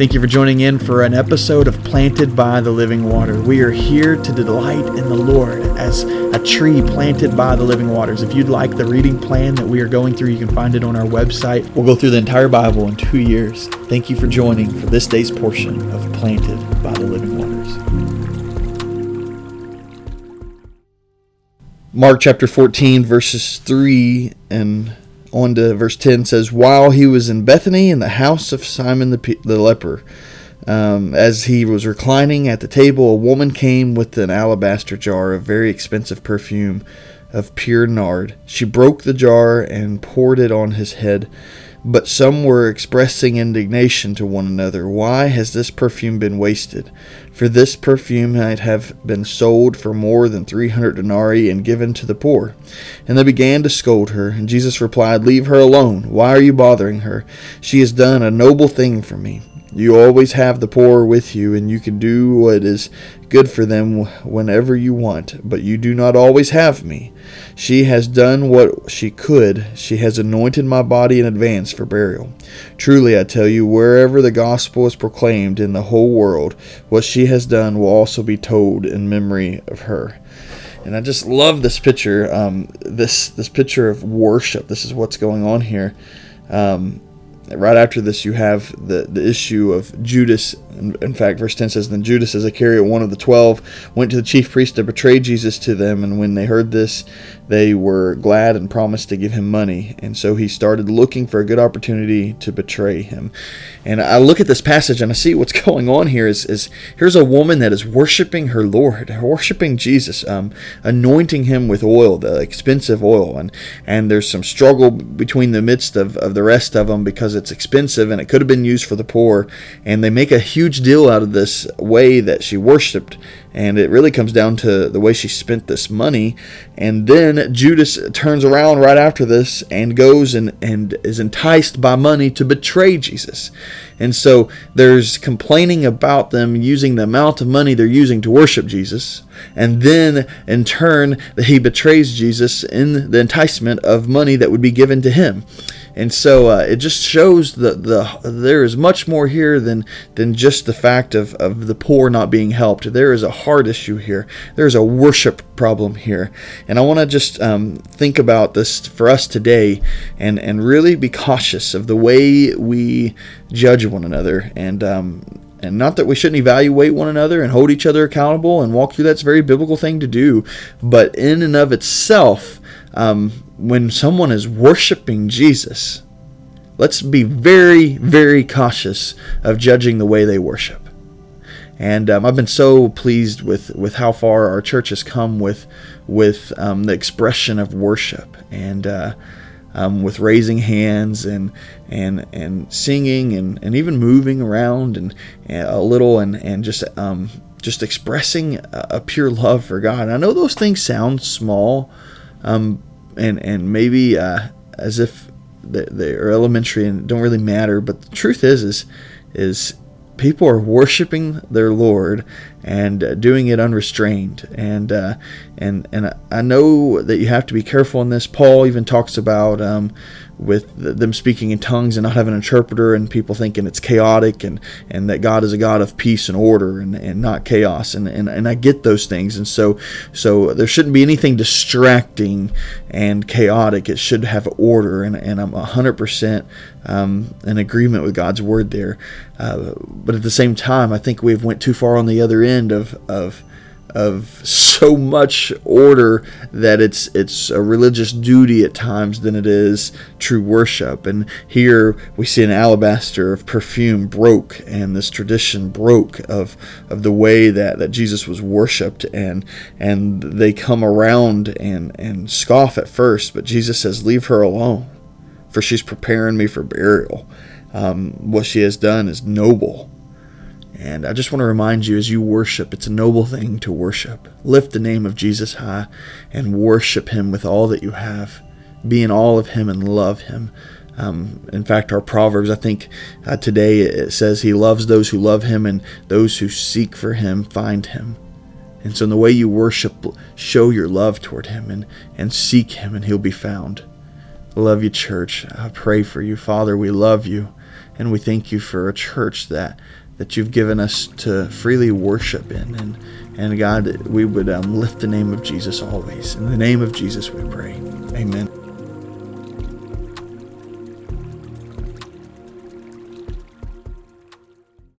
Thank you for joining in for an episode of Planted by the Living Water. We are here to delight in the Lord as a tree planted by the living waters. If you'd like the reading plan that we are going through, you can find it on our website. We'll go through the entire Bible in two years. Thank you for joining for this day's portion of Planted by the Living Waters. Mark chapter 14, verses 3 and on to verse 10 says, While he was in Bethany in the house of Simon the, the leper, um, as he was reclining at the table, a woman came with an alabaster jar of very expensive perfume of pure nard. She broke the jar and poured it on his head. But some were expressing indignation to one another. Why has this perfume been wasted? For this perfume might have been sold for more than three hundred denarii and given to the poor. And they began to scold her. And Jesus replied, Leave her alone. Why are you bothering her? She has done a noble thing for me. You always have the poor with you, and you can do what is good for them whenever you want, but you do not always have me. She has done what she could. She has anointed my body in advance for burial. Truly, I tell you, wherever the gospel is proclaimed in the whole world, what she has done will also be told in memory of her. And I just love this picture. Um, this this picture of worship. This is what's going on here. Um, right after this, you have the, the issue of Judas. In, fact, verse 10 says, Then Judas Iscariot, one of the twelve, went to the chief priests to betray Jesus to them. And when they heard this, they were glad and promised to give him money. And so he started looking for a good opportunity to betray him. And I look at this passage and I see what's going on here is, is here's a woman that is worshiping her Lord, worshiping Jesus, um, anointing him with oil, the expensive oil. And, and there's some struggle between the midst of, of the rest of them because it's expensive and it could have been used for the poor. And they make a huge deal out of this way that she worshiped and it really comes down to the way she spent this money. And then Judas turns around right after this and goes and, and is enticed by money to betray Jesus. And so there's complaining about them using the amount of money they're using to worship Jesus. And then in turn, he betrays Jesus in the enticement of money that would be given to him. And so uh, it just shows that the there is much more here than than just the fact of, of the poor not being helped. There is a heart issue here. There is a worship problem here. And I want to just um, think about this for us today and, and really be cautious of the way we judge one another. And um, and not that we shouldn't evaluate one another and hold each other accountable and walk through that's a very biblical thing to do but in and of itself um, when someone is worshiping Jesus, let's be very, very cautious of judging the way they worship. And um, I've been so pleased with, with how far our church has come with with um, the expression of worship and uh, um, with raising hands and and and singing and, and even moving around and, and a little and and just um, just expressing a, a, pure love for God. And I know those things sound small, um, and and maybe uh, as if they are elementary and don't really matter. But the truth is, is is people are worshiping their Lord and uh, doing it unrestrained. And uh, and and I know that you have to be careful in this. Paul even talks about um, with them speaking in tongues and not having an interpreter and people thinking it's chaotic and, and that God is a God of peace and order and, and not chaos. And, and, and I get those things. And so so there shouldn't be anything distracting and chaotic. It should have order. And, and I'm 100% um, in agreement with God's word there. Uh, but at the same time I think we've went too far on the other end of, of of so much order that it's it's a religious duty at times than it is true worship. And here we see an alabaster of perfume broke, and this tradition broke of of the way that, that Jesus was worshipped, and and they come around and and scoff at first, but Jesus says, "Leave her alone, for she's preparing me for burial." Um, what she has done is noble and I just want to remind you as you worship, it's a noble thing to worship. Lift the name of Jesus high and worship Him with all that you have. Be in all of Him and love Him. Um, in fact, our Proverbs, I think uh, today it says He loves those who love Him and those who seek for Him find Him. And so, in the way you worship, show your love toward Him and, and seek Him, and He'll be found. I love you, church. I pray for you. Father, we love you. And we thank you for a church that that you've given us to freely worship in. And, and God, we would um, lift the name of Jesus always. In the name of Jesus, we pray. Amen.